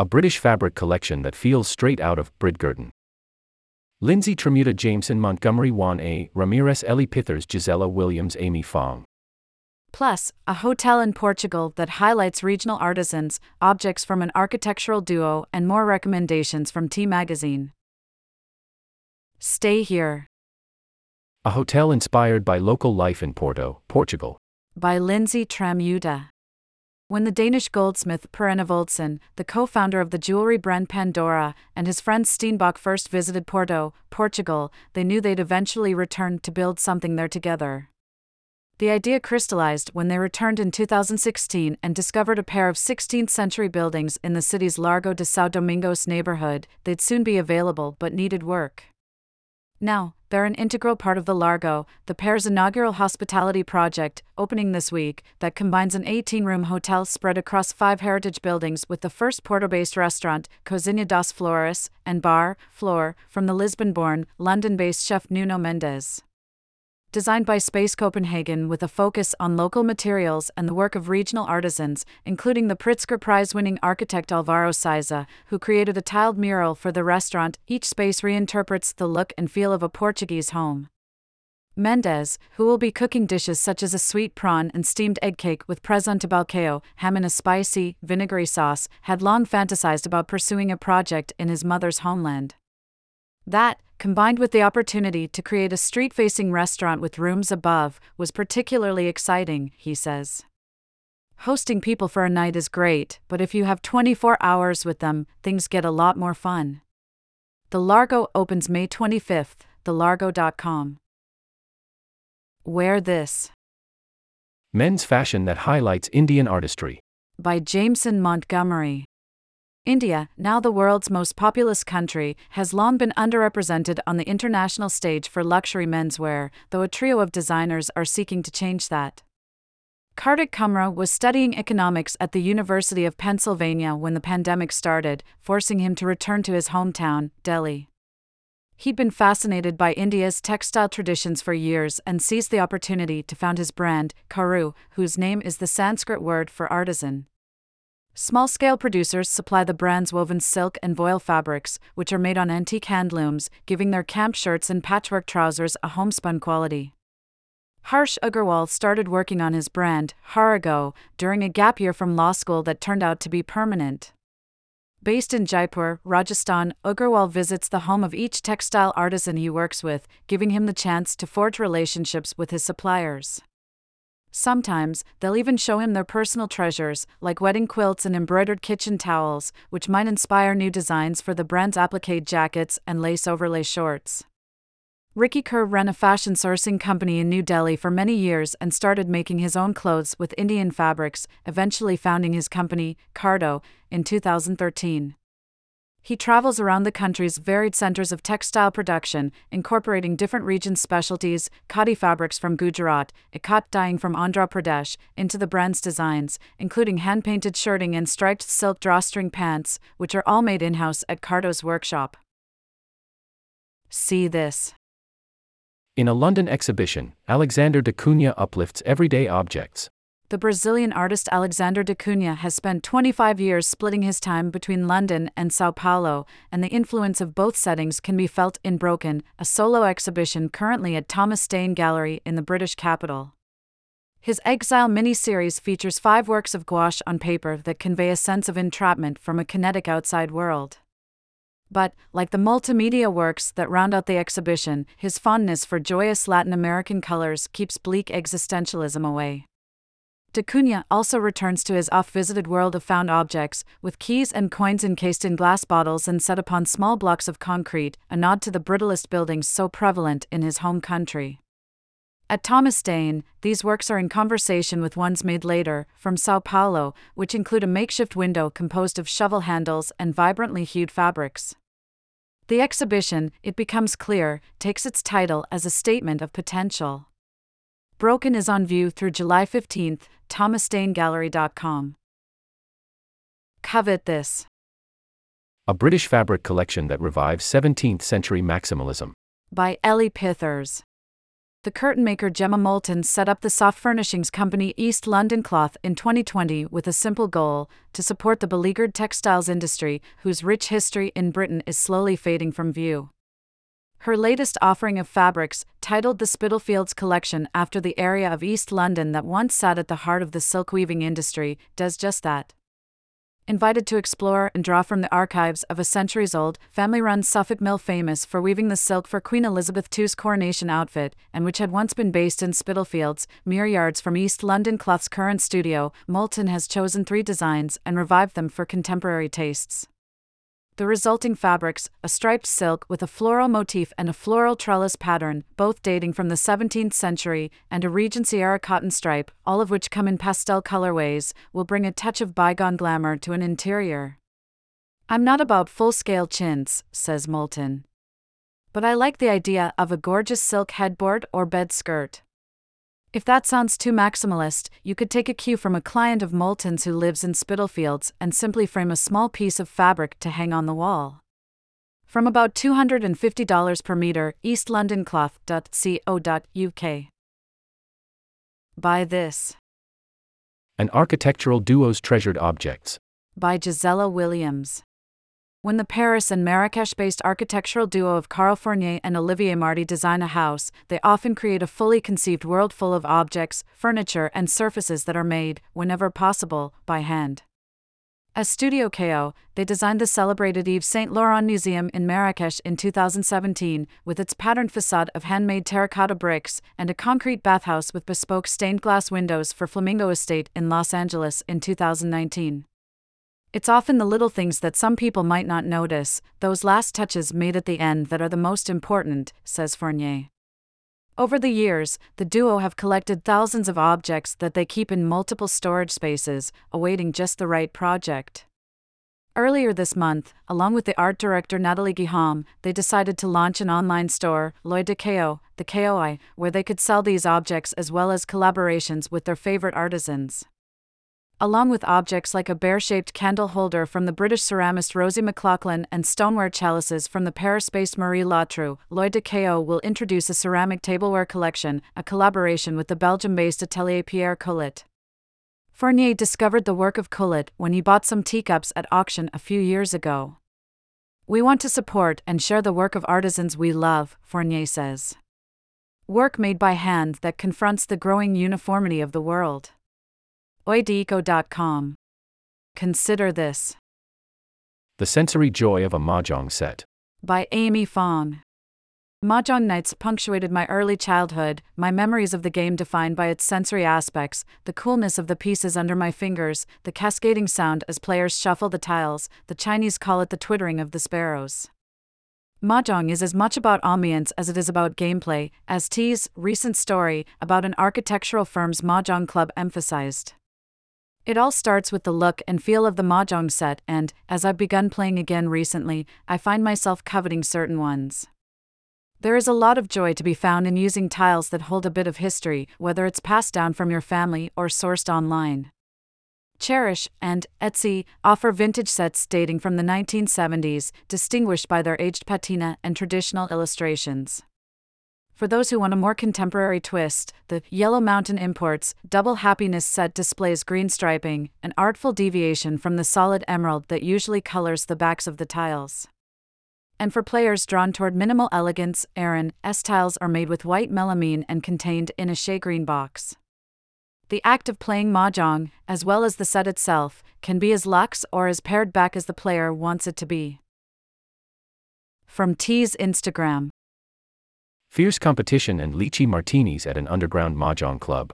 a British fabric collection that feels straight out of Bridgerton. Lindsay Tramuta Jameson Montgomery Juan A. Ramirez Ellie Pithers Gisela Williams Amy Fong. Plus, a hotel in Portugal that highlights regional artisans, objects from an architectural duo, and more recommendations from T Magazine. Stay here. A hotel inspired by local life in Porto, Portugal. By Lindsay Tramuta. When the Danish goldsmith Per Enevoldsen, the co founder of the jewelry brand Pandora, and his friend Steenbach first visited Porto, Portugal, they knew they'd eventually return to build something there together. The idea crystallized when they returned in 2016 and discovered a pair of 16th century buildings in the city's Largo de São Domingos neighborhood. They'd soon be available but needed work. Now, they're an integral part of the Largo, the pair's inaugural hospitality project, opening this week, that combines an 18 room hotel spread across five heritage buildings with the first Porto based restaurant, Cozinha das Flores, and bar, Flor, from the Lisbon born, London based chef Nuno Mendes designed by Space Copenhagen with a focus on local materials and the work of regional artisans, including the Pritzker Prize winning architect Alvaro Siza, who created a tiled mural for the restaurant. Each space reinterprets the look and feel of a Portuguese home. Mendes, who will be cooking dishes such as a sweet prawn and steamed egg cake with presente balcao, ham in a spicy, vinegary sauce, had long fantasized about pursuing a project in his mother's homeland. That, combined with the opportunity to create a street facing restaurant with rooms above, was particularly exciting, he says. Hosting people for a night is great, but if you have 24 hours with them, things get a lot more fun. The Largo opens May 25th, thelargo.com. Wear this. Men's fashion that highlights Indian artistry. By Jameson Montgomery. India, now the world's most populous country, has long been underrepresented on the international stage for luxury menswear, though a trio of designers are seeking to change that. Kartik Kumra was studying economics at the University of Pennsylvania when the pandemic started, forcing him to return to his hometown, Delhi. He'd been fascinated by India's textile traditions for years and seized the opportunity to found his brand, Karu, whose name is the Sanskrit word for artisan. Small scale producers supply the brand's woven silk and voile fabrics, which are made on antique hand looms, giving their camp shirts and patchwork trousers a homespun quality. Harsh Agarwal started working on his brand, Harago, during a gap year from law school that turned out to be permanent. Based in Jaipur, Rajasthan, Agarwal visits the home of each textile artisan he works with, giving him the chance to forge relationships with his suppliers. Sometimes, they'll even show him their personal treasures, like wedding quilts and embroidered kitchen towels, which might inspire new designs for the brand's applique jackets and lace overlay shorts. Rikki Kher ran a fashion sourcing company in New Delhi for many years and started making his own clothes with Indian fabrics, eventually founding his company, Kardo, in 2013. He travels around the country's varied centers of textile production, incorporating different region specialties, khadi fabrics from Gujarat, ikat dyeing from Andhra Pradesh, into the brand's designs, including hand painted shirting and striped silk drawstring pants, which are all made in house at Kardo's workshop. See this. In a London exhibition, Alexandre da Cunha uplifts everyday objects the Brazilian artist Alexandre da Cunha has spent 25 years splitting his time between London and Sao Paulo, and the influence of both settings can be felt in Broken, a solo exhibition currently at Thomas Dane Gallery in the British capital. His Exile mini series features five works of gouache on paper that convey a sense of entrapment from a kinetic outside world. But, like the multimedia works that round out the exhibition, his fondness for joyous Latin American colors keeps bleak existentialism away. Da Cunha also returns to his oft visited world of found objects, with keys and coins encased in glass bottles and set upon small blocks of concrete, a nod to the brittlest buildings so prevalent in his home country. At Thomas Dane, these works are in conversation with ones made later, from Sao Paulo, which include a makeshift window composed of shovel handles and vibrantly hued fabrics. The exhibition, it becomes clear, takes its title as a statement of potential. Broken is on view through July 15th, thomasdanegallery.com. Covet this. A British fabric collection that revives 17th century maximalism. By Ellie Pithers. The curtain maker Gemma Moulton set up the soft furnishings company East London Cloth in 2020 with a simple goal to support the beleaguered textiles industry, whose rich history in Britain is slowly fading from view. Her latest offering of fabrics, titled the Spitalfields Collection after the area of East London that once sat at the heart of the silk weaving industry, does just that invited to explore and draw from the archives of a centuries old, family run Suffolk mill famous for weaving the silk for Queen Elizabeth II's coronation outfit, and which had once been based in Spitalfields, mere yards from East London Cloth's current studio, Moulton has chosen three designs and revived them for contemporary tastes. The resulting fabrics, a striped silk with a floral motif and a floral trellis pattern, both dating from the 17th century, and a Regency era cotton stripe, all of which come in pastel colorways, will bring a touch of bygone glamour to an interior. I'm not about full scale chintz, says Moulton. But I like the idea of a gorgeous silk headboard or bed skirt. If that sounds too maximalist, you could take a cue from a client of Moulton's who lives in Spitalfields and simply frame a small piece of fabric to hang on the wall. From about $250 per meter, East London eastlondoncloth.co.uk. Buy this. An architectural duo's treasured objects. By Gisela Williams. When the Paris and Marrakesh based architectural duo of Karl Fournier and Olivier Marty design a house, they often create a fully conceived world full of objects, furniture, and surfaces that are made, whenever possible, by hand. As Studio KO, they designed the celebrated Yves Saint Laurent Museum in Marrakesh in 2017, with its patterned facade of handmade terracotta bricks, and a concrete bathhouse with bespoke stained glass windows for Flamingo Estate in Los Angeles in 2019. It's often the little things that some people might not notice, those last touches made at the end, that are the most important, says Fournier. Over the years, the duo have collected thousands of objects that they keep in multiple storage spaces, awaiting just the right project. Earlier this month, along with the art director Natalie Guillaume, they decided to launch an online store, L'Oeil de KO, the KOI, where they could sell these objects as well as collaborations with their favorite artisans along with objects like a bear shaped candle holder from the British ceramist Rosie McLaughlin and stoneware chalices from the Paris based Marie Latru, L'Oeil de will introduce a ceramic tableware collection, a collaboration with the Belgium based atelier Pierre Collet. Fournier discovered the work of Collet when he bought some teacups at auction a few years ago. We want to support and share the work of artisans we love, Fournier says. Work made by hand that confronts the growing uniformity of the world oideco.com. Consider this. The Sensory Joy of a Mahjong Set. By Amy Fong. Mahjong nights punctuated my early childhood, my memories of the game defined by its sensory aspects, the coolness of the pieces under my fingers, the cascading sound as players shuffle the tiles, the Chinese call it the twittering of the sparrows. Mahjong is as much about ambience as it is about gameplay, as T's recent story about an architectural firm's Mahjong club emphasized. It all starts with the look and feel of the Mahjong set, and, as I've begun playing again recently, I find myself coveting certain ones. There is a lot of joy to be found in using tiles that hold a bit of history, whether it's passed down from your family or sourced online. Chairish and Etsy offer vintage sets dating from the 1970s, distinguished by their aged patina and traditional illustrations. For those who want a more contemporary twist, the Yellow Mountain Imports Double Happiness set displays green striping, an artful deviation from the solid emerald that usually colors the backs of the tiles. And for players drawn toward minimal elegance, Aaron S tiles are made with white melamine and contained in a shea green box. The act of playing mahjong, as well as the set itself, can be as luxe or as pared back as the player wants it to be. From T's Instagram Fierce competition and lychee martinis at an underground mahjong club.